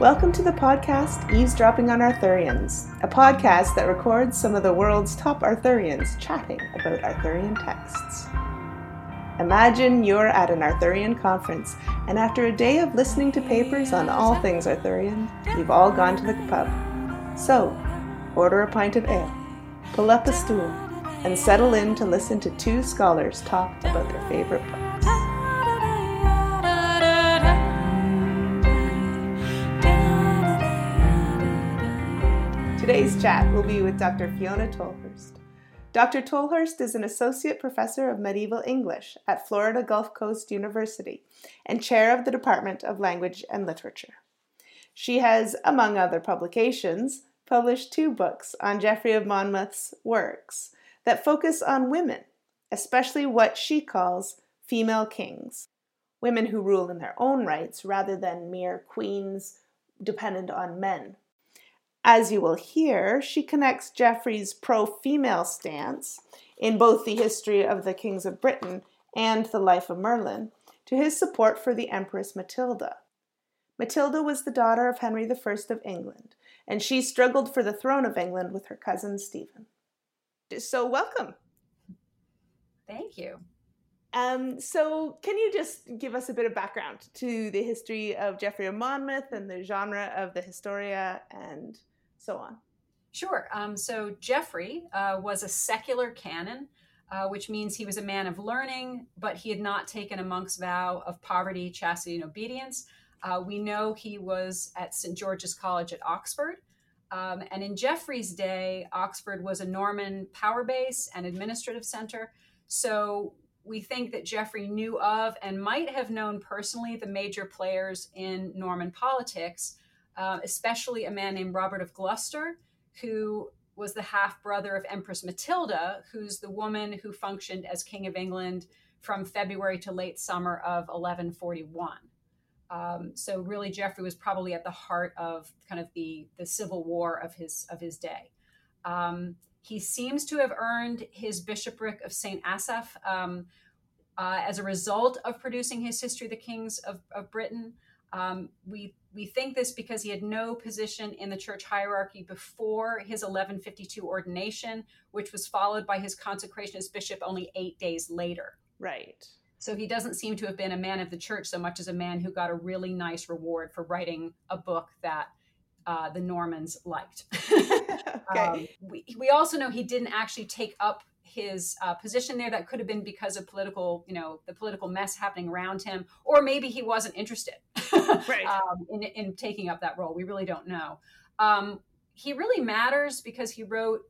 Welcome to the podcast Eavesdropping on Arthurians, a podcast that records some of the world's top Arthurians chatting about Arthurian texts. Imagine you're at an Arthurian conference, and after a day of listening to papers on all things Arthurian, you've all gone to the pub. So, order a pint of ale, pull up a stool, and settle in to listen to two scholars talk about their favorite. Today's chat will be with Dr. Fiona Tolhurst. Dr. Tolhurst is an associate professor of medieval English at Florida Gulf Coast University and chair of the Department of Language and Literature. She has, among other publications, published two books on Geoffrey of Monmouth's works that focus on women, especially what she calls female kings, women who rule in their own rights rather than mere queens dependent on men. As you will hear, she connects Geoffrey's pro female stance in both the history of the kings of Britain and the life of Merlin to his support for the Empress Matilda. Matilda was the daughter of Henry I of England, and she struggled for the throne of England with her cousin Stephen. So, welcome. Thank you. Um, so, can you just give us a bit of background to the history of Geoffrey of Monmouth and the genre of the Historia and so on? Sure. Um, so Geoffrey uh, was a secular canon, uh, which means he was a man of learning, but he had not taken a monk's vow of poverty, chastity, and obedience. Uh, we know he was at St. George's College at Oxford. Um, and in Geoffrey's day, Oxford was a Norman power base and administrative center. So we think that Geoffrey knew of and might have known personally the major players in Norman politics uh, especially a man named Robert of Gloucester, who was the half brother of Empress Matilda, who's the woman who functioned as King of England from February to late summer of 1141. Um, so really, Geoffrey was probably at the heart of kind of the the civil war of his of his day. Um, he seems to have earned his bishopric of Saint Asaph um, uh, as a result of producing his History of the Kings of, of Britain. Um, we we think this because he had no position in the church hierarchy before his 1152 ordination, which was followed by his consecration as bishop only eight days later. Right. So he doesn't seem to have been a man of the church so much as a man who got a really nice reward for writing a book that uh, the Normans liked. okay. Um, we, we also know he didn't actually take up his uh, position there that could have been because of political you know the political mess happening around him or maybe he wasn't interested right. um, in, in taking up that role. We really don't know. Um, he really matters because he wrote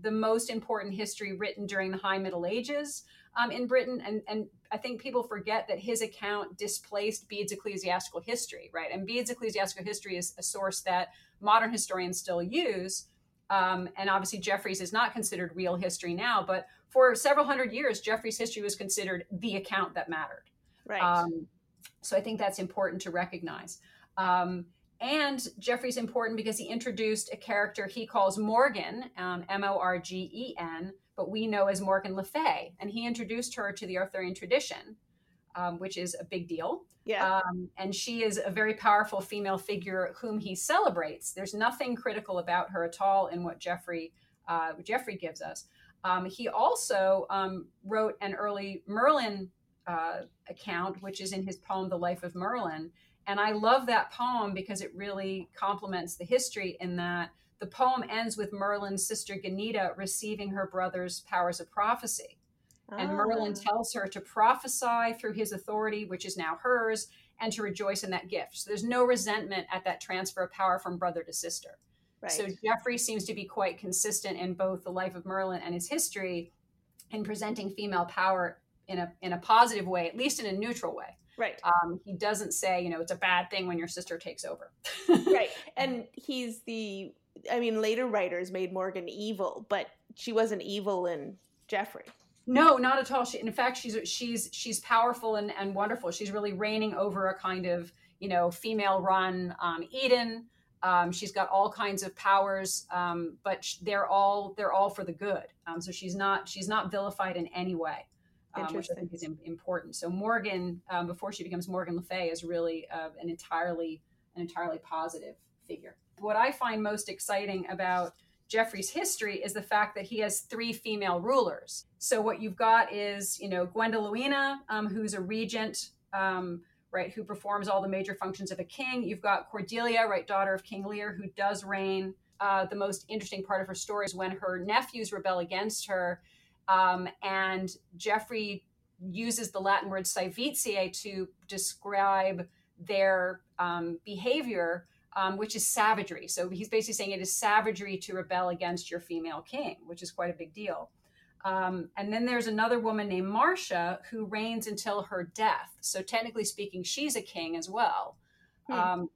the most important history written during the high middle ages um, in britain and, and i think people forget that his account displaced bede's ecclesiastical history right? And bede's ecclesiastical history is a source that modern historians still use um, and obviously, Geoffrey's is not considered real history now, but for several hundred years, Geoffrey's history was considered the account that mattered. Right. Um, so I think that's important to recognize. Um, and Geoffrey's important because he introduced a character he calls Morgan, um, M O R G E N, but we know as Morgan Le Fay. And he introduced her to the Arthurian tradition, um, which is a big deal. Yeah. Um, and she is a very powerful female figure whom he celebrates. There's nothing critical about her at all in what Geoffrey uh, Geoffrey gives us. Um, he also um, wrote an early Merlin uh, account, which is in his poem "The Life of Merlin." And I love that poem because it really complements the history in that the poem ends with Merlin's sister Ganieda receiving her brother's powers of prophecy. And Merlin tells her to prophesy through his authority, which is now hers, and to rejoice in that gift. So there's no resentment at that transfer of power from brother to sister. Right. So Geoffrey seems to be quite consistent in both the life of Merlin and his history in presenting female power in a in a positive way, at least in a neutral way. Right. Um, he doesn't say, you know, it's a bad thing when your sister takes over. right. And he's the I mean, later writers made Morgan evil, but she wasn't evil in Geoffrey. No, not at all. She, in fact, she's she's she's powerful and, and wonderful. She's really reigning over a kind of you know female run um, Eden. Um, she's got all kinds of powers, um, but they're all they're all for the good. Um, so she's not she's not vilified in any way, um, which I think is important. So Morgan, um, before she becomes Morgan Le Fay, is really uh, an entirely an entirely positive figure. What I find most exciting about Geoffrey's history is the fact that he has three female rulers. So what you've got is, you know, Gwendoleina, um, who's a regent, um, right, who performs all the major functions of a king. You've got Cordelia, right, daughter of King Lear, who does reign. Uh, the most interesting part of her story is when her nephews rebel against her, um, and Geoffrey uses the Latin word saevitiae to describe their um, behavior um, which is savagery. So he's basically saying it is savagery to rebel against your female king, which is quite a big deal. Um, and then there's another woman named Marcia who reigns until her death. So technically speaking, she's a king as well. Hmm. Um,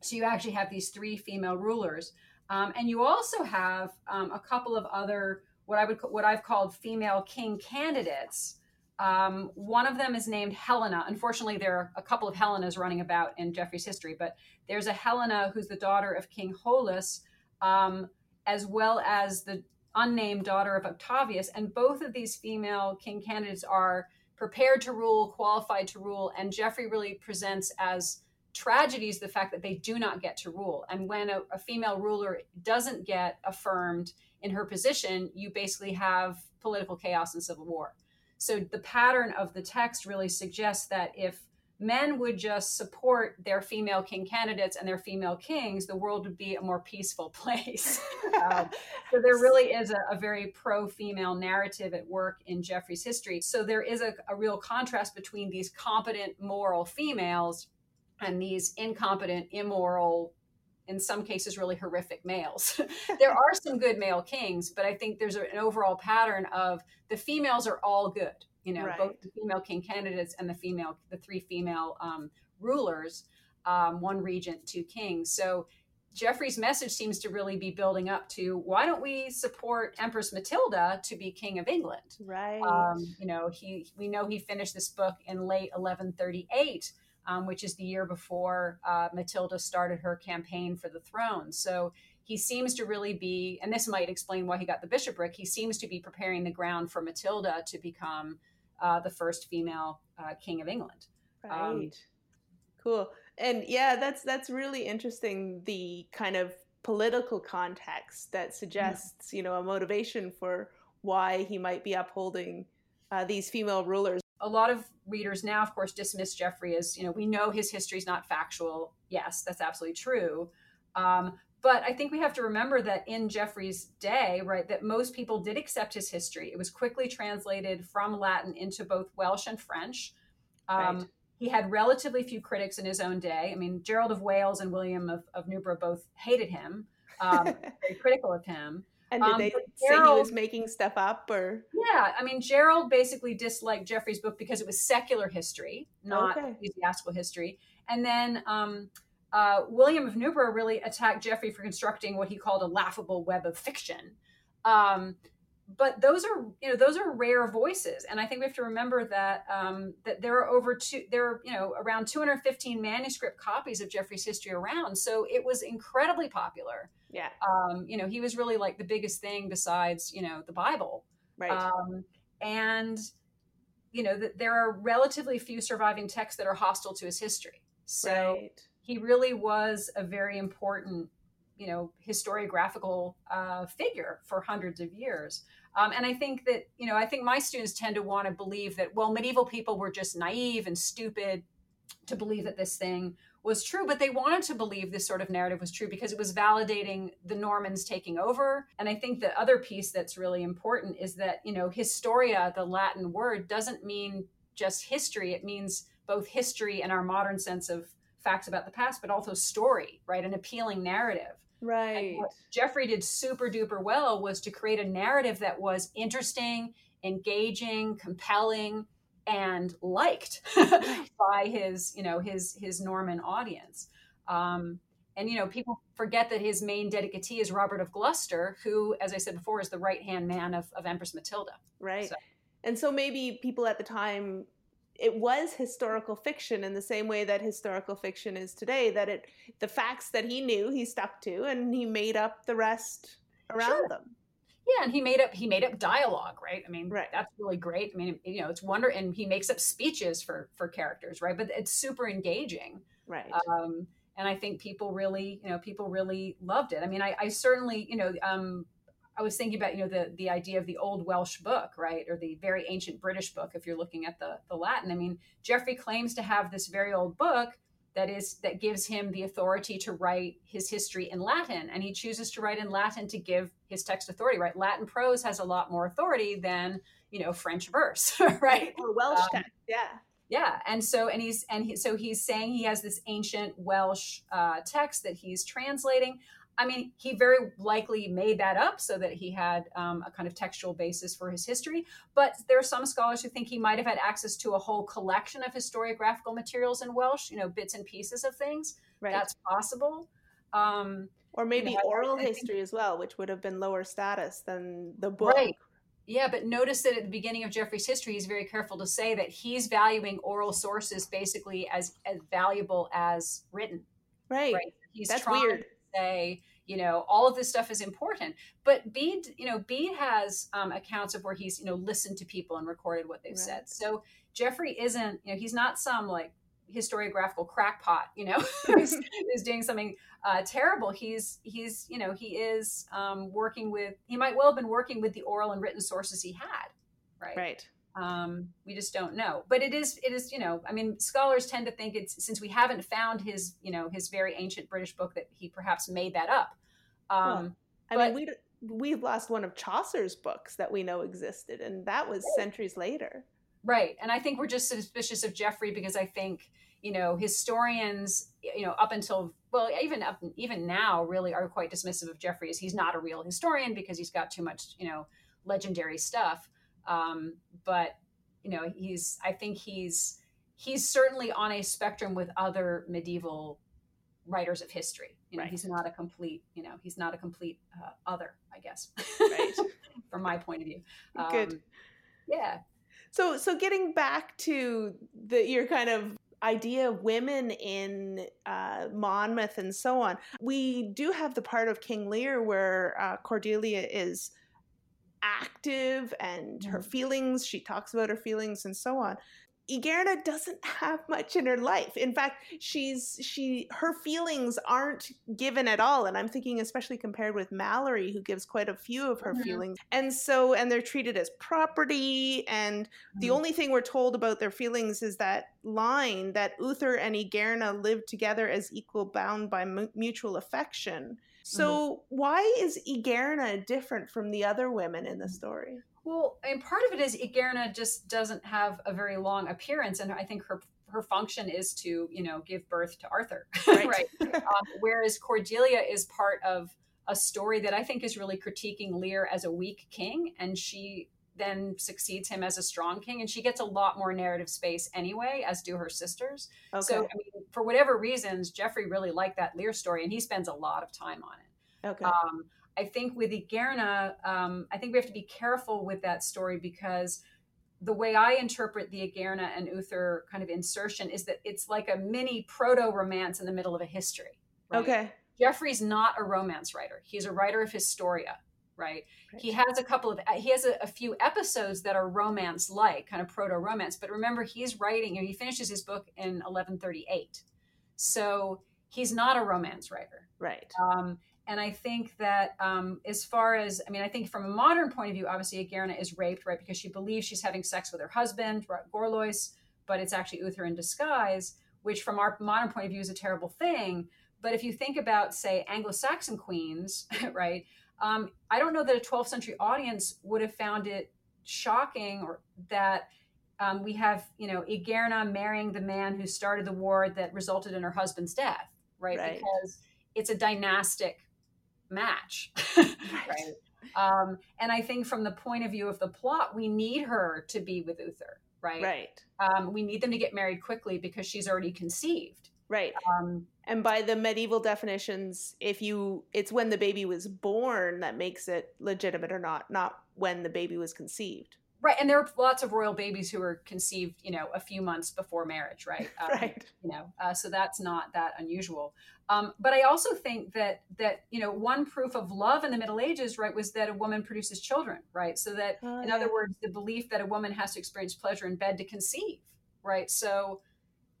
so you actually have these three female rulers, um, and you also have um, a couple of other what I would what I've called female king candidates. Um, one of them is named Helena. Unfortunately, there are a couple of Helenas running about in Geoffrey's history, but there's a Helena who's the daughter of King Holus, um, as well as the unnamed daughter of Octavius. And both of these female king candidates are prepared to rule, qualified to rule, and Geoffrey really presents as tragedies the fact that they do not get to rule. And when a, a female ruler doesn't get affirmed in her position, you basically have political chaos and civil war. So the pattern of the text really suggests that if men would just support their female king candidates and their female kings, the world would be a more peaceful place. um, so there really is a, a very pro female narrative at work in Geoffrey's history. So there is a, a real contrast between these competent, moral females and these incompetent, immoral, in some cases really horrific males. there are some good male kings, but I think there's an overall pattern of the females are all good. You know, right. both the female king candidates and the female, the three female um, rulers, um, one regent, two kings. So Geoffrey's message seems to really be building up to why don't we support Empress Matilda to be King of England? Right. Um, you know, he we know he finished this book in late 1138 um, which is the year before uh, Matilda started her campaign for the throne. So he seems to really be, and this might explain why he got the bishopric, he seems to be preparing the ground for Matilda to become uh, the first female uh, king of England. Right. Um, cool. And yeah, that's that's really interesting. The kind of political context that suggests, yeah. you know, a motivation for why he might be upholding uh, these female rulers a lot of readers now, of course, dismiss Geoffrey as, you know, we know his history is not factual. Yes, that's absolutely true. Um, but I think we have to remember that in Geoffrey's day, right, that most people did accept his history. It was quickly translated from Latin into both Welsh and French. Um, right. He had relatively few critics in his own day. I mean, Gerald of Wales and William of, of Newburgh both hated him, um, very critical of him. And did um, they say Gerald, he was making stuff up or? Yeah, I mean, Gerald basically disliked Geoffrey's book because it was secular history, not okay. ecclesiastical history. And then um, uh, William of Newburgh really attacked Geoffrey for constructing what he called a laughable web of fiction. Um, but those are you know those are rare voices. And i think we have to remember that um, that there are over two there are you know around 215 manuscript copies of geoffrey's history around. So it was incredibly popular. Yeah. Um, you know he was really like the biggest thing besides you know the bible. Right. Um, and you know that there are relatively few surviving texts that are hostile to his history. So right. he really was a very important you know historiographical uh, figure for hundreds of years. Um, and i think that you know i think my students tend to want to believe that well medieval people were just naive and stupid to believe that this thing was true but they wanted to believe this sort of narrative was true because it was validating the normans taking over. And i think the other piece that's really important is that you know historia the latin word doesn't mean just history. It means both history and our modern sense of facts about the past but also story right? An appealing narrative Right. Geoffrey did super duper well was to create a narrative that was interesting, engaging, compelling, and liked by his, you know, his his Norman audience. Um, and you know, people forget that his main dedicatee is Robert of Gloucester, who, as I said before, is the right hand man of, of Empress Matilda. Right. So. And so maybe people at the time it was historical fiction in the same way that historical fiction is today that it the facts that he knew he stuck to and he made up the rest around sure. them yeah and he made up he made up dialogue right i mean right. that's really great i mean you know it's wonder and he makes up speeches for for characters right but it's super engaging right um and I think people really, you know, people really loved it. I mean, I, I certainly, you know, um, I was thinking about, you know, the the idea of the old Welsh book, right, or the very ancient British book. If you're looking at the the Latin, I mean, Geoffrey claims to have this very old book that is that gives him the authority to write his history in Latin, and he chooses to write in Latin to give his text authority. Right, Latin prose has a lot more authority than you know French verse, right, or Welsh um, text, yeah yeah and so and he's and he, so he's saying he has this ancient welsh uh, text that he's translating i mean he very likely made that up so that he had um, a kind of textual basis for his history but there are some scholars who think he might have had access to a whole collection of historiographical materials in welsh you know bits and pieces of things right. that's possible um, or maybe you know, oral history as well which would have been lower status than the book right yeah, but notice that at the beginning of Geoffrey's history, he's very careful to say that he's valuing oral sources basically as as valuable as written. Right. Right. He's That's trying weird. Say, you know, all of this stuff is important. But Bede, you know, Bede has um, accounts of where he's, you know, listened to people and recorded what they've right. said. So Geoffrey isn't, you know, he's not some like historiographical crackpot, you know, who's, who's, doing something uh, terrible. He's he's you know he is um, working with. He might well have been working with the oral and written sources he had, right? Right. Um, we just don't know. But it is it is you know I mean scholars tend to think it's since we haven't found his you know his very ancient British book that he perhaps made that up. Um, well, I but, mean we we've lost one of Chaucer's books that we know existed, and that was centuries later. Right. And I think we're just suspicious of Geoffrey because I think, you know, historians, you know, up until well, even up even now really are quite dismissive of Geoffrey as he's not a real historian because he's got too much, you know, legendary stuff. Um, but, you know, he's I think he's he's certainly on a spectrum with other medieval writers of history. You know, right. he's not a complete, you know, he's not a complete uh, other, I guess. Right. From my point of view. Um, Good. Yeah. So so getting back to the your kind of idea of women in uh, Monmouth and so on, we do have the part of King Lear where uh, Cordelia is active and her mm-hmm. feelings. She talks about her feelings and so on. Igerna doesn't have much in her life. In fact, she's she her feelings aren't given at all. And I'm thinking especially compared with Malory, who gives quite a few of her mm-hmm. feelings. And so and they're treated as property. And mm-hmm. the only thing we're told about their feelings is that line that Uther and Igerna live together as equal bound by m- mutual affection. So mm-hmm. why is Igerna different from the other women in the story? Well, and part of it is Igerna just doesn't have a very long appearance, and I think her her function is to you know give birth to Arthur, right? right? Um, whereas Cordelia is part of a story that I think is really critiquing Lear as a weak king, and she then succeeds him as a strong king, and she gets a lot more narrative space anyway, as do her sisters. Okay. So, I mean, for whatever reasons, Geoffrey really liked that Lear story, and he spends a lot of time on it. Okay. Um, I think with Igerna, um, I think we have to be careful with that story because the way I interpret the Igerna and Uther kind of insertion is that it's like a mini proto romance in the middle of a history. Right? Okay. Geoffrey's not a romance writer. He's a writer of historia, right? right. He has a couple of he has a, a few episodes that are romance like, kind of proto romance. But remember, he's writing. You know, he finishes his book in 1138, so he's not a romance writer. Right. Um, and I think that um, as far as, I mean, I think from a modern point of view, obviously Igerna is raped, right? Because she believes she's having sex with her husband, Gorlois, but it's actually Uther in disguise, which from our modern point of view is a terrible thing. But if you think about, say, Anglo Saxon queens, right? Um, I don't know that a 12th century audience would have found it shocking or that um, we have, you know, Igerna marrying the man who started the war that resulted in her husband's death, right? right. Because it's a dynastic match, right? Um, and I think from the point of view of the plot, we need her to be with Uther, right? Right. Um, we need them to get married quickly because she's already conceived. Right. Um, and by the medieval definitions, if you, it's when the baby was born that makes it legitimate or not, not when the baby was conceived. Right, and there are lots of royal babies who were conceived, you know, a few months before marriage, right? Um, right. You know, uh, so that's not that unusual. Um, but I also think that that you know one proof of love in the Middle Ages, right, was that a woman produces children, right? So that, oh, in yeah. other words, the belief that a woman has to experience pleasure in bed to conceive, right? So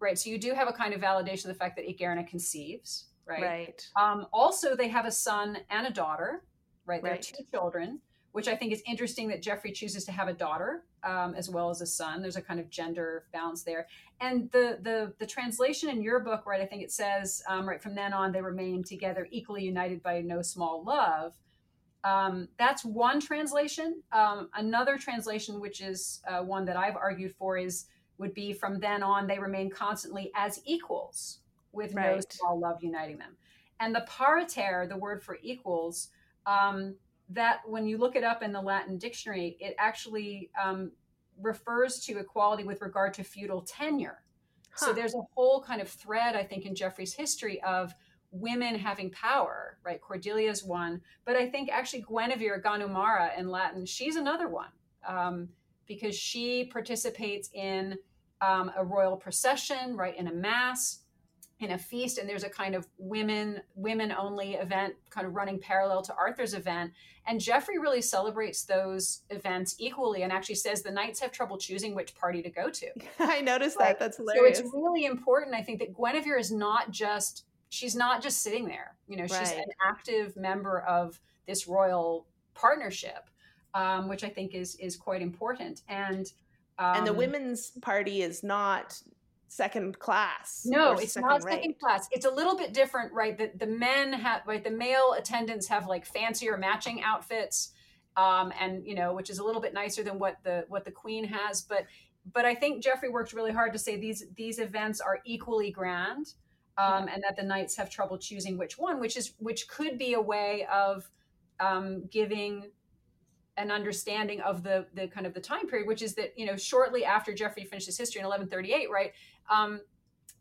right? So you do have a kind of validation of the fact that Igerna conceives, right? Right. Um, also, they have a son and a daughter, right? They Right. have two children, which I think is interesting that Geoffrey chooses to have a daughter um, as well as a son. There's a kind of gender balance there. And the the the translation in your book, right? I think it says um, right from then on they remain together, equally united by no small love. Um, that's one translation. Um, another translation, which is uh, one that I've argued for, is would be from then on they remain constantly as equals with no small love uniting them. And the pariter, the word for equals, um, that when you look it up in the Latin dictionary, it actually um, refers to equality with regard to feudal tenure. So there's a whole kind of thread, I think, in Geoffrey's history of women having power, right? Cordelia's one, but I think actually Guinevere Ganumara in Latin, she's another one um, because she participates in um, a royal procession, right, in a mass, in a feast, and there's a kind of women women only event, kind of running parallel to Arthur's event. And Geoffrey really celebrates those events equally, and actually says the knights have trouble choosing which party to go to. I noticed Right. that. That's So hilarious. it's really important, I think, that Guinevere is not just she's not just sitting there. You know, she's Right. an active member of this royal partnership, um, which I think is is quite important. And um, and the women's party is not second class. no, it's second not rate. second class. It's a little bit different, right? The the men have right, the male attendants have like fancier matching outfits. Um, and you know, which is a little bit nicer than what the what the queen has, but but I think Geoffrey worked really hard to say these these events are equally grand, um, and that the knights have trouble choosing which one, which is which could be a way of um, giving an understanding of the the kind of the time period, which is that you know shortly after Geoffrey finished his history in 1138, right, um,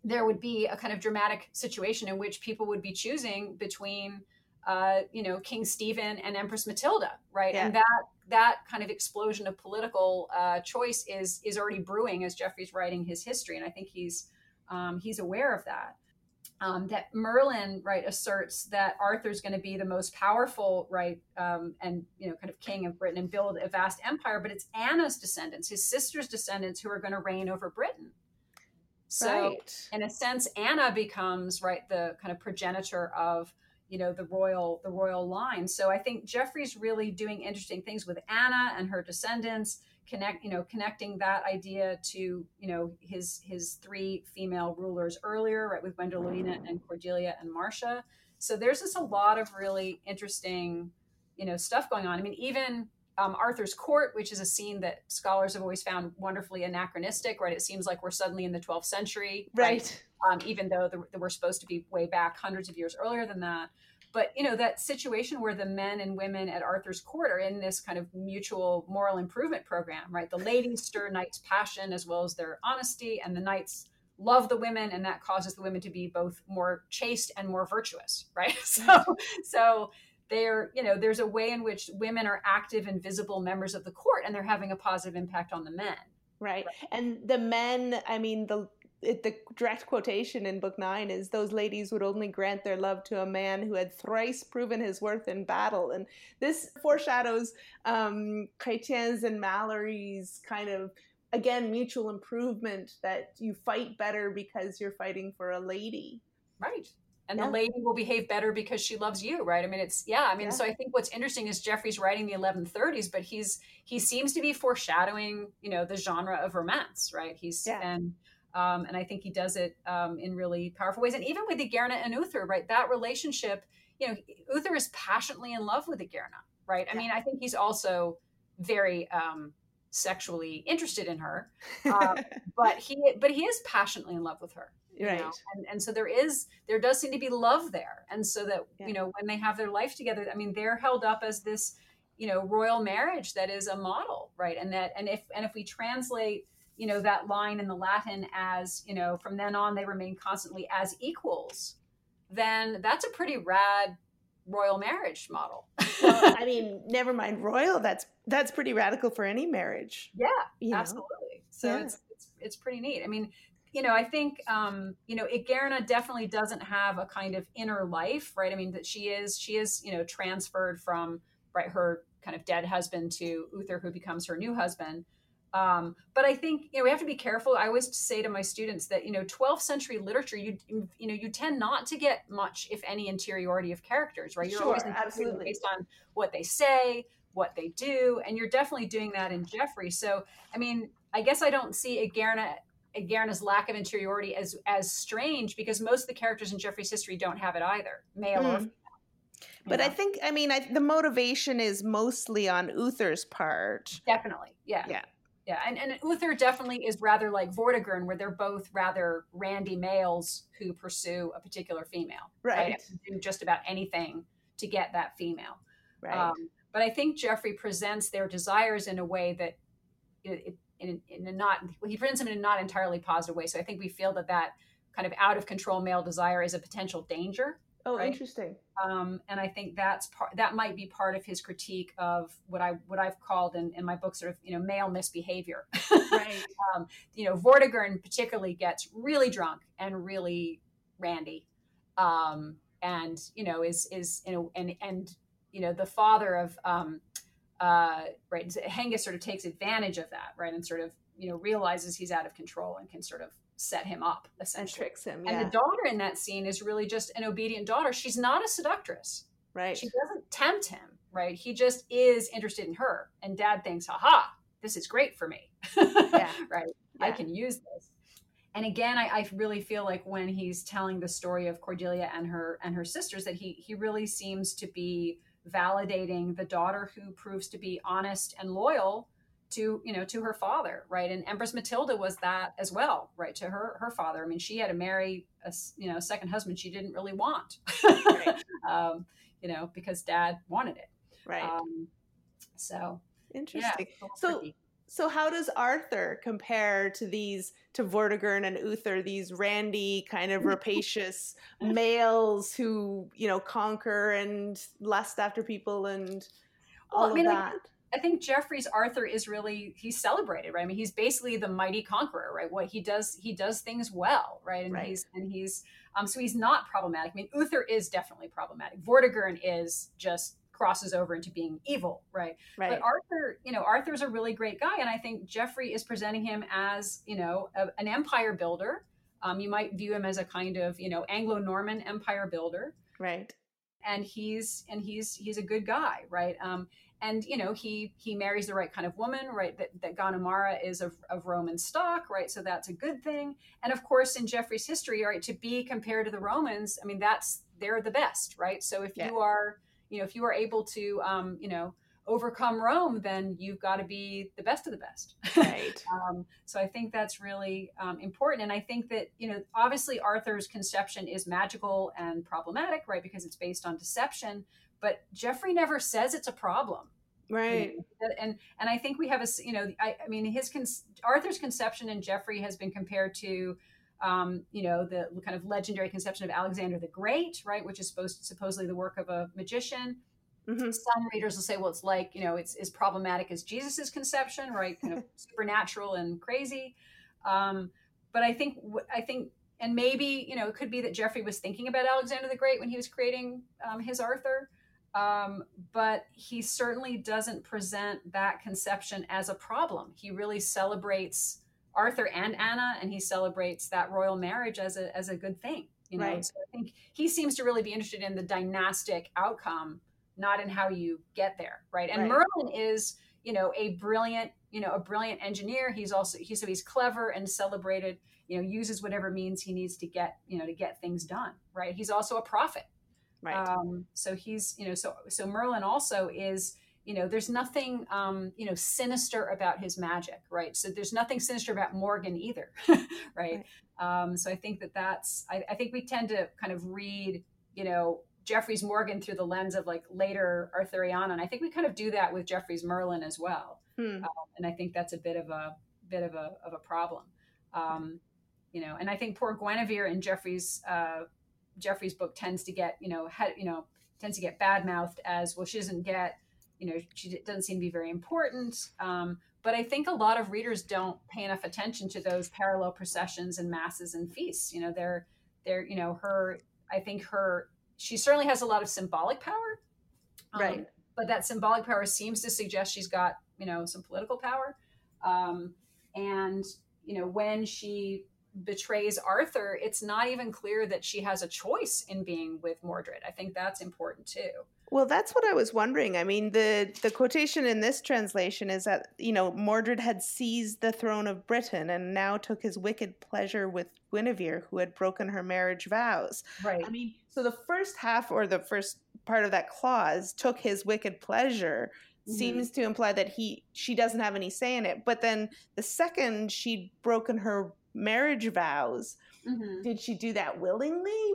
there would be a kind of dramatic situation in which people would be choosing between uh, you know King Stephen and Empress Matilda, right, Yeah. and that that kind of explosion of political uh, choice is is already brewing as Geoffrey's writing his history, and I think he's um, he's aware of that um, that Merlin right asserts that Arthur's going to be the most powerful right um, and you know kind of king of Britain and build a vast empire, but it's Anna's descendants, his sister's descendants, who are going to reign over Britain. So right. in a sense, Anna becomes right the kind of progenitor of you know the royal the royal line. So I think geoffrey's really doing interesting things with Anna and her descendants connect you know connecting that idea to you know his his three female rulers earlier right with Gwendolina and Cordelia and Marcia so there's just a lot of really interesting you know stuff going on i mean even um, arthur's court which is a scene that scholars have always found wonderfully anachronistic right it seems like we're suddenly in the 12th century Right. Um, even though the, the, we're supposed to be way back hundreds of years earlier than that. But you know that situation where the men and women at Arthur's court are in this kind of mutual moral improvement program, right? The ladies stir knights' passion as well as their honesty, and the knights love the women, and that causes the women to be both more chaste and more virtuous, right? So, so they're you know there's a way in which women are active and visible members of the court, and they're having a positive impact on the men. Right. And the men, I mean, the it, the direct quotation in book nine is those ladies would only grant their love to a man who had thrice proven his worth in battle and this foreshadows um chrétien's and malory's kind of again mutual improvement that you fight better because you're fighting for a lady Right. And Yeah. the lady will behave better because she loves you, right? I mean, it's yeah. I mean, Yeah. so I think what's interesting is Geoffrey's writing the 1130s, but he's he seems to be foreshadowing, you know, the genre of romance, right? He's Yeah. and um, and I think he does it um, in really powerful ways. And even with Igerna and Uther, right? That relationship, you know, Uther is passionately in love with Igerna, right? I mean, I think he's also very um, sexually interested in her, uh, but he but he is passionately in love with her right know? and and so there is there does seem to be love there and so that Yeah. you know when they have their life together i mean they're held up as this you know royal marriage that is a model right and that and if and if we translate you know that line in the latin as you know from then on they remain constantly as equals then that's a pretty rad royal marriage model. Well, i mean never mind royal that's that's pretty radical for any marriage. Yeah you know? absolutely. So Yeah. it's, it's it's pretty neat. I mean you know i think um you know Igerna definitely doesn't have a kind of inner life right? I mean that she is she is you know transferred from right her kind of dead husband to uther who becomes her new husband Um, but I think you know we have to be careful. I always say to my students that you know 12th century literature, you you know you tend not to get much, if any, interiority of characters, right? You're sure, always absolutely based on what they say, what they do, and you're definitely doing that in Geoffrey. So I mean, I guess I don't see Aegirna Aegirna's lack of interiority as as strange because most of the characters in Geoffrey's history don't have it either, male mm. or female. But know? I think, I mean, I, the motivation is mostly on Uther's part. Definitely, yeah, yeah, yeah. And and Uther definitely is rather like Vortigern, where they're both rather randy males who pursue a particular female, right? right? Do just about anything to get that female, right? Um, but I think Geoffrey presents their desires in a way that it, it in, in a not he presents them in a not entirely positive way. So I think we feel that that kind of out of control male desire is a potential danger. Oh, right? interesting. Um, and I think that's part that might be part of his critique of what I what I've called in, in my book sort of you know male misbehavior. Right. um, you know, Vortigern particularly gets really drunk and really randy, um, and you know is is you know and and you know the father of um, uh, right? Hengist sort of takes advantage of that, right, and sort of you know realizes he's out of control and can sort of set him up essentially. And tricks him. Yeah. And the daughter in that scene is really just an obedient daughter. She's not a seductress. Right. She doesn't tempt him. Right. He just is interested in her. And dad thinks, "Ha this is great for me. Yeah. right. Yeah. I can use this. And again, I, I, really feel like when he's telling the story of Cordelia and her and her sisters, that he he really seems to be validating the daughter who proves to be honest and loyal to you know to her father right? And empress matilda was that as well right to her her father. I mean she had to marry a you know second husband she didn't really want right. um, you know because dad wanted it. Right. Um, so interesting. yeah, so so how does Arthur compare to these to Vortigern and Uther, these randy kind of rapacious males who you know conquer and lust after people and all well, I mean, of that? I, I think Geoffrey's Arthur is really he's celebrated, right? I mean, he's basically the mighty conqueror, right? What he does, he does things well, right? And right. he's and he's um, so he's not problematic. I mean, Uther is definitely problematic. Vortigern is just crosses over into being evil, right? Right. But Arthur, you know, Arthur's a really great guy, and I think Geoffrey is presenting him as, you know, a, an empire builder. Um, you might view him as a kind of, you know, Anglo-Norman empire builder, right? And he's and he's he's a good guy, right? Um, and you know he he marries the right kind of woman right that, that ganimara is of, of roman stock right so that's a good thing and of course in geoffrey's history right to be compared to the romans i mean that's they're the best right so if yeah. you are you know if you are able to um, you know overcome Rome, then you've got to be the best of the best. Right. um, so I think that's really um, important. And I think that, you know, obviously Arthur's conception is magical and problematic, right? Because it's based on deception. But Geoffrey never says it's a problem. Right. You know? And and I think we have a, you know, I, I mean, his con- Arthur's conception and Geoffrey has been compared to um, you know, the kind of legendary conception of Alexander the Great, right, which is supposed supposedly the work of a magician. Mm-hmm. Some readers will say, well, it's like, you know, it's as problematic as Jesus's conception, right? Kind of supernatural and crazy. Um, but I think, I think, and maybe, you know, it could be that Geoffrey was thinking about Alexander the Great when he was creating um, his Arthur. Um, but he certainly doesn't present that conception as a problem. He really celebrates Arthur and Anna, and he celebrates that royal marriage as a as a good thing. You know, right. so I think he seems to really be interested in the dynastic outcome, not in how you get there, right? And right. Merlin is, you know, a brilliant, you know, a brilliant engineer. He's also he's so he's clever and celebrated. You know, uses whatever means he needs to get, you know, to get things done, right? He's also a prophet, right? Um, so he's, you know, so so Merlin also is you know there's nothing um, you know sinister about his magic right so there's nothing sinister about morgan either right, right. Um, so i think that that's I, I, think we tend to kind of read you know geoffrey's morgan through the lens of like later arthuriana and i think we kind of do that with Geoffrey's merlin as well. Hmm. um, and i think that's a bit of a bit of a, of a problem. Um, you know and i think poor guinevere in Geoffrey's uh, geoffrey's book tends to get you know head you know tends to get bad mouthed as well she doesn't get you know she doesn't seem to be very important. Um, but i think a lot of readers don't pay enough attention to those parallel processions and masses and feasts. You know they're they're you know her i think her she certainly has a lot of symbolic power um, right but that symbolic power seems to suggest she's got you know some political power Um, and you know, when she betrays Arthur, it's not even clear that she has a choice in being with Mordred. I think that's important too. Well, that's what I was wondering. I mean, the the quotation in this translation is that, you know, Mordred had seized the throne of Britain and now took his wicked pleasure with Guinevere, who had broken her marriage vows. Right. I mean, so the first half or the first part of that clause took his wicked pleasure mm-hmm. seems to imply that he she doesn't have any say in it. But then the second she'd broken her marriage vows, mm-hmm. did she do that willingly?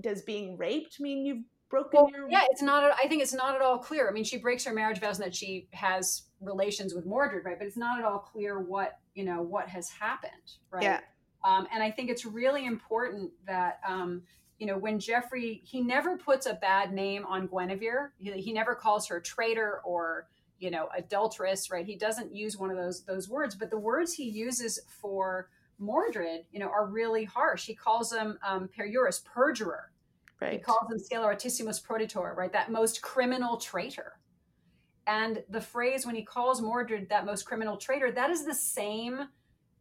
Does being raped mean you've broken well, your yeah it's not i think it's not at all clear. I mean she breaks her marriage vows and that she has relations with mordred right? But it's not at all clear what you know what has happened right? Yeah. Um, and i think it's really important that um, you know when geoffrey he never puts a bad name on guinevere. He, he never calls her traitor or you know adulteress right? He doesn't use one of those those words but the words he uses for mordred you know are really harsh. He calls him um, perjurus perjurer Right. He calls him sceleratissimos proditor, right? That most criminal traitor. And the phrase when he calls Mordred that most criminal traitor, that is the same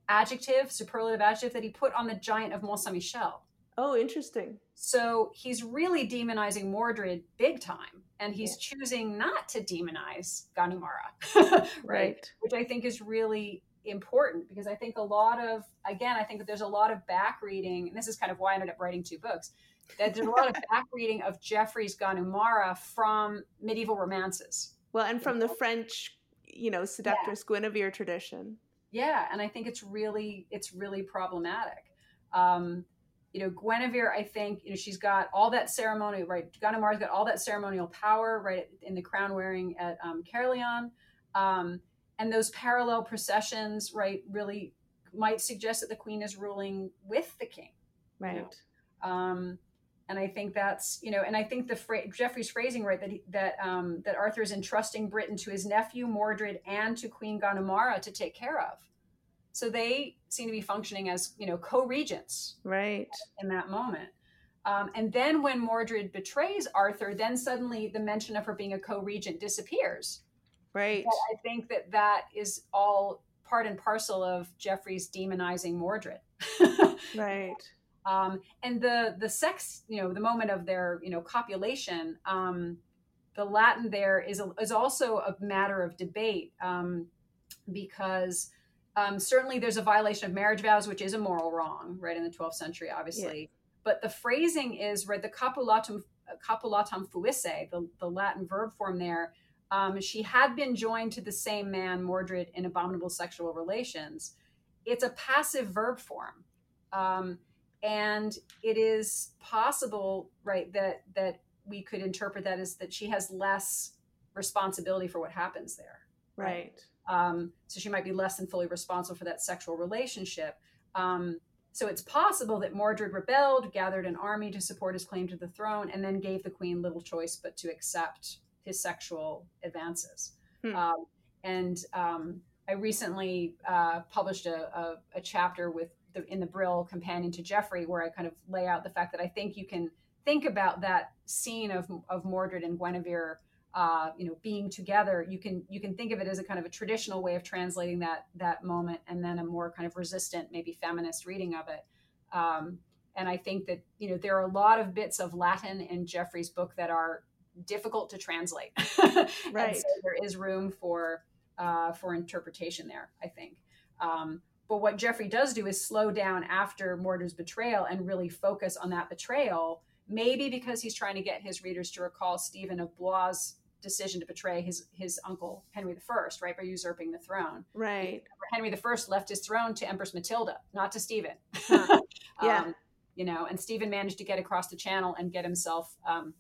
adjective, superlative adjective that he put on the giant of Mont Saint Michel. Oh, interesting. So he's really demonizing Mordred big time, and he's yeah. choosing not to demonize Ganumara, right? right? Which I think is really important because I think a lot of, again, I think that there's a lot of back reading, and this is kind of why I ended up writing two books that there's a lot of back reading of Geoffrey's Ganumara from medieval romances. Well, and from the French, you know, seductress yeah. Guinevere tradition. Yeah, and I think it's really it's really problematic. Um, you know, Guinevere, I think, you know, she's got all that ceremonial, right? Ganumara's got all that ceremonial power, right, in the crown wearing at um, Caerleon. Um, and those parallel processions, right, really might suggest that the queen is ruling with the king. Right. You know? um, and I think that's you know, and I think the fra- Geoffrey's phrasing right that he, that um, that Arthur is entrusting Britain to his nephew Mordred and to Queen Ganumara to take care of. So they seem to be functioning as you know co-regents, right, in that moment. Um, and then when Mordred betrays Arthur, then suddenly the mention of her being a co-regent disappears. Right. But I think that that is all part and parcel of Geoffrey's demonizing Mordred. right. Um, and the the sex, you know, the moment of their you know copulation, um, the Latin there is a, is also a matter of debate um, because um, certainly there's a violation of marriage vows, which is a moral wrong, right in the 12th century, obviously. Yeah. But the phrasing is right. The copulatum copulatum fuisse, the, the Latin verb form there. Um, she had been joined to the same man, Mordred, in abominable sexual relations. It's a passive verb form. Um, and it is possible right that that we could interpret that as that she has less responsibility for what happens there right, right? Um, so she might be less than fully responsible for that sexual relationship um, so it's possible that mordred rebelled gathered an army to support his claim to the throne and then gave the queen little choice but to accept his sexual advances hmm. um, and um, i recently uh, published a, a, a chapter with the, in the Brill companion to Geoffrey, where I kind of lay out the fact that I think you can think about that scene of, of Mordred and Guinevere, uh, you know, being together. You can you can think of it as a kind of a traditional way of translating that that moment, and then a more kind of resistant, maybe feminist reading of it. Um, and I think that you know there are a lot of bits of Latin in Geoffrey's book that are difficult to translate. right. So there is room for uh, for interpretation there. I think. Um, but what Geoffrey does do is slow down after Mordred's betrayal and really focus on that betrayal, maybe because he's trying to get his readers to recall Stephen of Blois' decision to betray his his uncle Henry I, right, by usurping the throne. Right. Henry I left his throne to Empress Matilda, not to Stephen. Huh. yeah. Um, you know, and Stephen managed to get across the channel and get himself, um,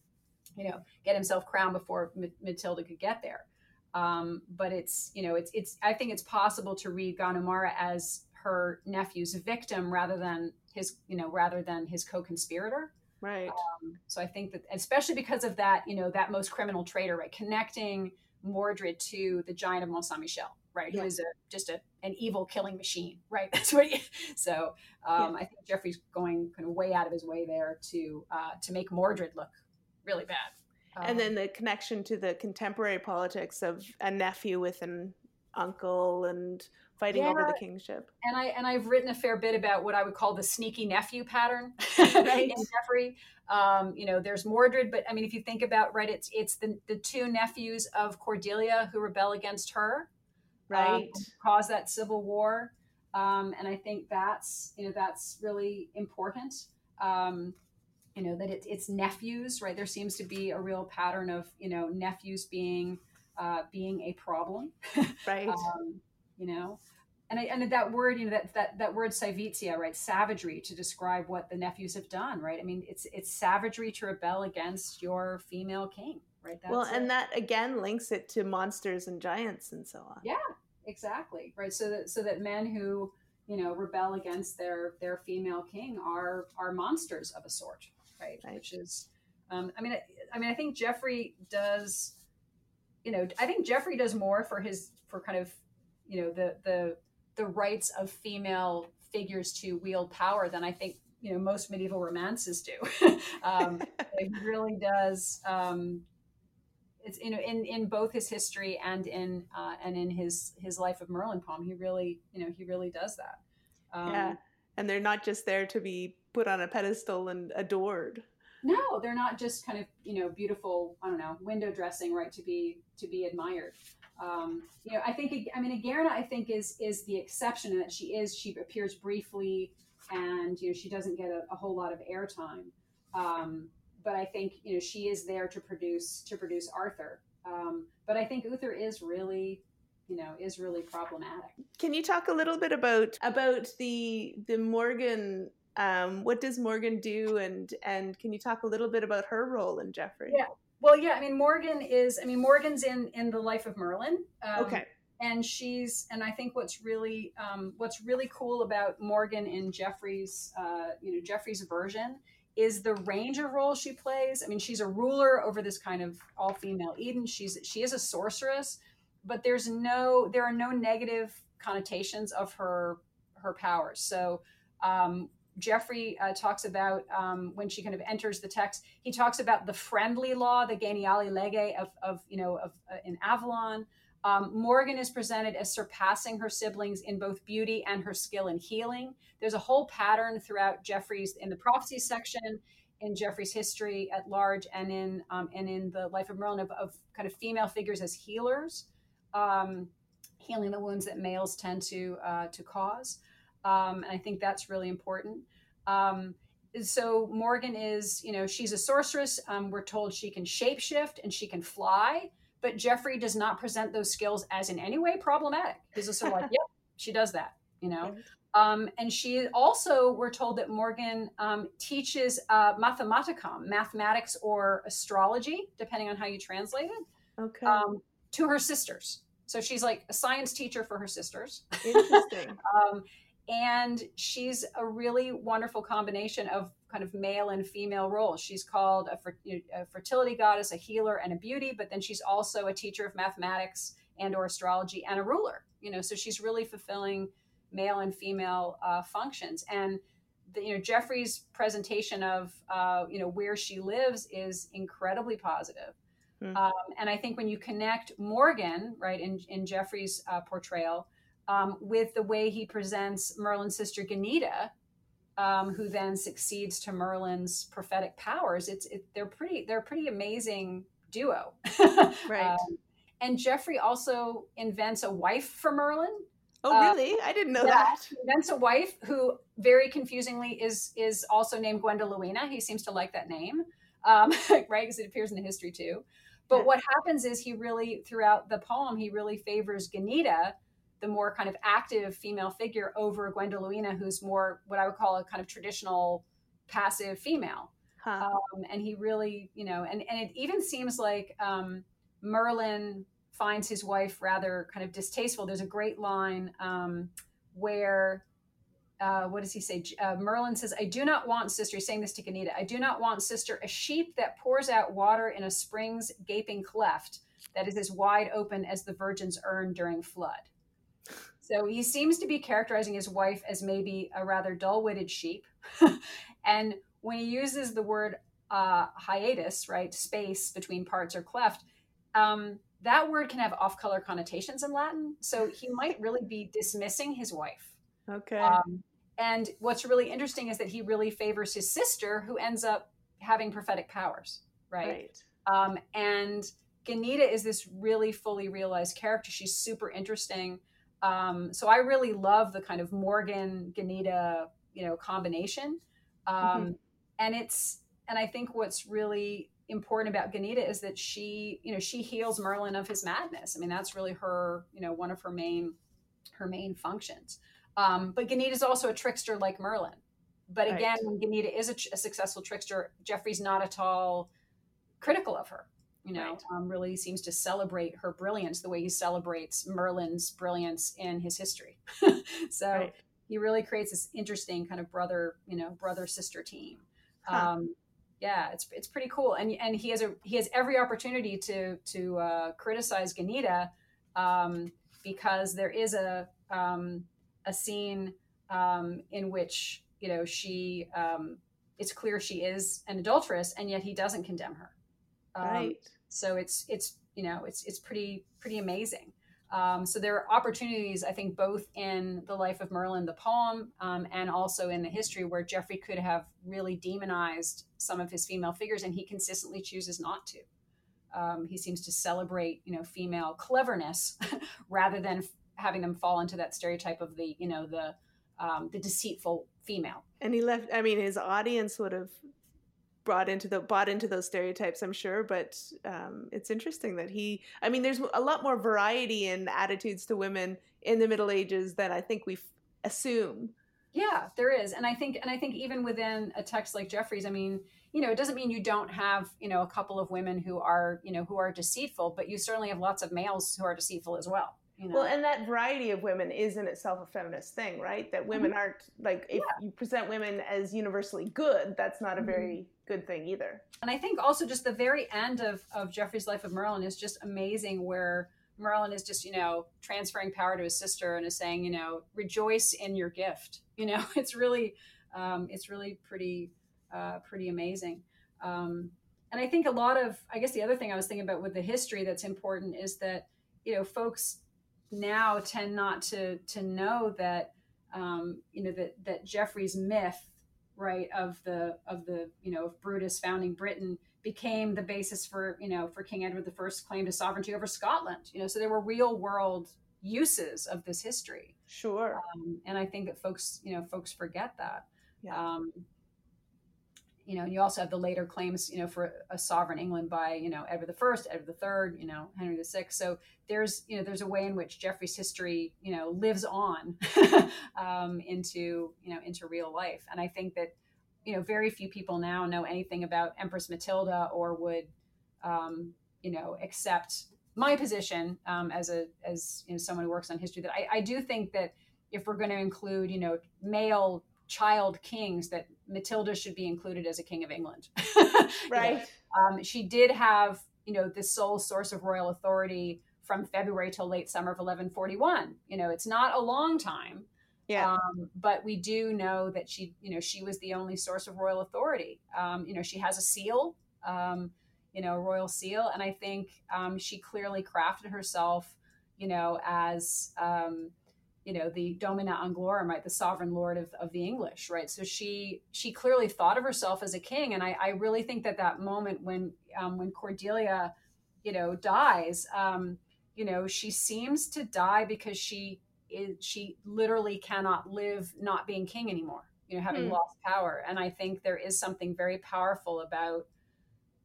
you know, get himself crowned before M- Matilda could get there. Um, but it's you know it's it's I think it's possible to read Ganumara as her nephew's victim rather than his you know rather than his co-conspirator. Right. Um, so I think that especially because of that you know that most criminal traitor right connecting Mordred to the giant of Mont Saint Michel right yeah. who is a just a an evil killing machine right that's what he, so um, yeah. I think Geoffrey's going kind of way out of his way there to uh, to make Mordred look really bad and then the connection to the contemporary politics of a nephew with an uncle and fighting yeah. over the kingship. And I and I've written a fair bit about what I would call the sneaky nephew pattern right. in Geoffrey. Um, you know, there's Mordred, but I mean, if you think about right, it's it's the the two nephews of Cordelia who rebel against her, um, right, um, cause that civil war. Um, and I think that's you know that's really important. Um, you know that it, it's nephews, right? There seems to be a real pattern of you know nephews being uh, being a problem, right? um, you know, and I, and that word, you know, that that that word saevitia, right? Savagery to describe what the nephews have done, right? I mean, it's it's savagery to rebel against your female king, right? That's well, and it. that again links it to monsters and giants and so on. Yeah, exactly, right. So that so that men who you know rebel against their their female king are are monsters of a sort, right? right. Which is, um, I mean, I, I mean, I think Geoffrey does you know, I think Geoffrey does more for his for kind of, you know, the the the rights of female figures to wield power than I think you know most medieval romances do. um, he really does. Um, it's you know in in both his history and in uh, and in his his life of Merlin poem, he really you know he really does that. Um, yeah, and they're not just there to be put on a pedestal and adored. No, they're not just kind of you know beautiful. I don't know window dressing, right? To be to be admired. Um, you know, I think I mean Igerna. I think is is the exception in that she is she appears briefly, and you know she doesn't get a, a whole lot of airtime. Um, but I think you know she is there to produce to produce Arthur. Um, but I think Uther is really you know is really problematic. Can you talk a little bit about about the the Morgan um, what does Morgan do, and and can you talk a little bit about her role in Geoffrey? Yeah. Well, yeah. I mean, Morgan is. I mean, Morgan's in in the life of Merlin. Um, okay. And she's, and I think what's really, um, what's really cool about Morgan in Geoffrey's, uh, you know, Geoffrey's version is the range of roles she plays. I mean, she's a ruler over this kind of all female Eden. She's she is a sorceress, but there's no, there are no negative connotations of her her powers. So um, Geoffrey uh, talks about um, when she kind of enters the text. He talks about the friendly law, the geniali lege of, of you know of uh, in Avalon. Um, Morgan is presented as surpassing her siblings in both beauty and her skill in healing. There's a whole pattern throughout Geoffrey's in the prophecy section, in Geoffrey's history at large, and in um, and in the life of Merlin of, of kind of female figures as healers, um, healing the wounds that males tend to uh, to cause. Um, and I think that's really important. Um, so Morgan is, you know, she's a sorceress. Um, we're told she can shapeshift and she can fly, but Geoffrey does not present those skills as in any way problematic. He's just sort of like, yep, she does that, you know. Um, and she also, we're told that Morgan um, teaches uh, mathematicum, mathematics or astrology, depending on how you translate it, okay. um, to her sisters. So she's like a science teacher for her sisters. Interesting. and she's a really wonderful combination of kind of male and female roles. She's called a, a, fertility goddess, a healer, and a beauty, but then she's also a teacher of mathematics and or astrology and a ruler. You know, so she's really fulfilling male and female uh, functions. And the, you know, Geoffrey's presentation of uh, you know where she lives is incredibly positive. Mm-hmm. Um, and I think when you connect Morgan, right, in in Geoffrey's uh, portrayal um, with the way he presents Merlin's sister Ganieda, um, who then succeeds to Merlin's prophetic powers. It's it, they're pretty they're a pretty amazing duo, right? Um, and Geoffrey also invents a wife for Merlin. Oh, uh, really? I didn't know that. Invents a wife who, very confusingly, is is also named Gwendolina. He seems to like that name, um, right? Because it appears in the history too. But yeah. what happens is he really, throughout the poem, he really favors Ganieda the more kind of active female figure over Gwendolina, who's more what I would call a kind of traditional passive female. Huh. Um, and he really, you know, and, and it even seems like um, Merlin finds his wife rather kind of distasteful. There's a great line um, where, uh, what does he say? Uh, Merlin says, I do not want, sister, he's saying this to Ganieda, I do not want, sister, a sheep that pours out water in a spring's gaping cleft that is as wide open as the virgin's urn during flood. So he seems to be characterizing his wife as maybe a rather dull witted sheep. and when he uses the word uh, hiatus, right, space between parts or cleft, um, that word can have off color connotations in Latin. So he might really be dismissing his wife. Okay. Um, and what's really interesting is that he really favors his sister, who ends up having prophetic powers, right? right. Um, and Ganieda is this really fully realized character. She's super interesting. Um, so I really love the kind of Morgan Ganieda, you know, combination. Um, mm-hmm. And it's and I think what's really important about Ganieda is that she, you know, she heals Merlin of his madness. I mean, that's really her, you know, one of her main her main functions. Um, but Ganieda is also a trickster like Merlin. But again, right. when Ganieda is a, a, successful trickster, Geoffrey's not at all critical of her. You know, right. um, really seems to celebrate her brilliance the way he celebrates Merlin's brilliance in his history. so right. he really creates this interesting kind of brother, you know, brother sister team. Huh. Um, yeah, it's it's pretty cool, and and he has a he has every opportunity to to uh, criticize Ganieda um, because there is a um, a scene um, in which you know she um, it's clear she is an adulteress, and yet he doesn't condemn her. Um, right. So it's it's you know it's it's pretty pretty amazing. Um, so there are opportunities, I think, both in the life of Merlin, the poem, um, and also in the history where Geoffrey could have really demonized some of his female figures, and he consistently chooses not to. Um, he seems to celebrate, you know, female cleverness rather than having them fall into that stereotype of the you know the um, the deceitful female. And he left. I mean, his audience would have brought into the bought into those stereotypes, I'm sure. But um, it's interesting that he. I mean, there's a lot more variety in attitudes to women in the Middle Ages than I think we assume. Yeah, there is, and I think, and I think even within a text like Geoffrey's, I mean, you know, it doesn't mean you don't have, you know, a couple of women who are, you know, who are deceitful, but you certainly have lots of males who are deceitful as well. You know? Well, and that variety of women is in itself a feminist thing, right? That women mm-hmm. aren't like if yeah. you present women as universally good, that's not a mm-hmm. very mm-hmm. good thing either. And I think also just the very end of of Geoffrey's life of Merlin is just amazing, where Merlin is just you know transferring power to his sister and is saying you know rejoice in your gift. You know, it's really um, it's really pretty uh, pretty amazing. Um, and I think a lot of I guess the other thing I was thinking about with the history that's important is that you know folks now tend not to to know that um, you know that that Geoffrey's myth right of the of the you know of Brutus founding Britain became the basis for you know for King Edward I's claim to sovereignty over Scotland. You know, so there were real world uses of this history. Sure. Um, and I think that folks you know folks forget that. Yeah. Um, you know, and you also have the later claims, you know, for a sovereign England by, you know, Edward the First, Edward the Third, you know, Henry the Sixth. So there's, you know, there's a way in which Geoffrey's history, you know, lives on um, into, you know, into real life. And I think that, you know, very few people now know anything about Empress Matilda or would, um, you know, accept my position um, as a as you know someone who works on history. That I, I do think that if we're going to include, you know, male child kings that Matilda should be included as a king of England. right. um, she did have, you know, the sole source of royal authority from February till late summer of 1141. You know, it's not a long time. Yeah. Um, but we do know that she, you know, she was the only source of royal authority. Um, you know, she has a seal, um, you know, a royal seal. And I think um, she clearly crafted herself, you know, as, um, you know the domina anglorum right the sovereign lord of, of the english right? So she she clearly thought of herself as a king and i, I really think that that moment when um, when cordelia you know dies um, you know she seems to die because she is she literally cannot live not being king anymore you know having hmm. lost power. And i think there is something very powerful about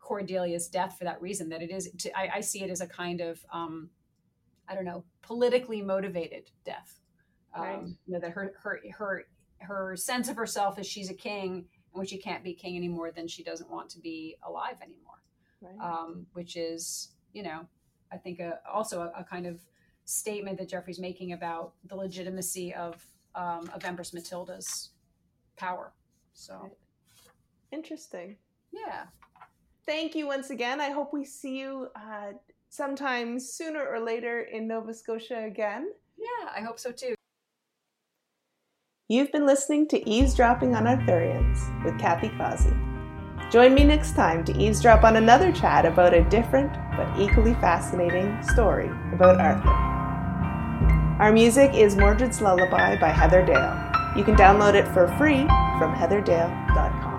cordelia's death for that reason that it is to, I, I see it as a kind of um, i don't know politically motivated death right. um, you know that her her her her sense of herself is she's a king and when she can't be king anymore then she doesn't want to be alive anymore. Right. um, which is you know i think a, also a, a, kind of statement that Geoffrey's making about the legitimacy of um, of empress matilda's power. So. Right. interesting. Yeah. Thank you once again. I hope we see you uh, sometime sooner or later in nova scotia again. Yeah i hope so too You've been listening to Eavesdropping on Arthurians with Kathy Cawsey. Join me next time to eavesdrop on another chat about a different but equally fascinating story about Arthur. Our music is Mordred's Lullaby by Heather Dale. You can download it for free from heatherdale.com.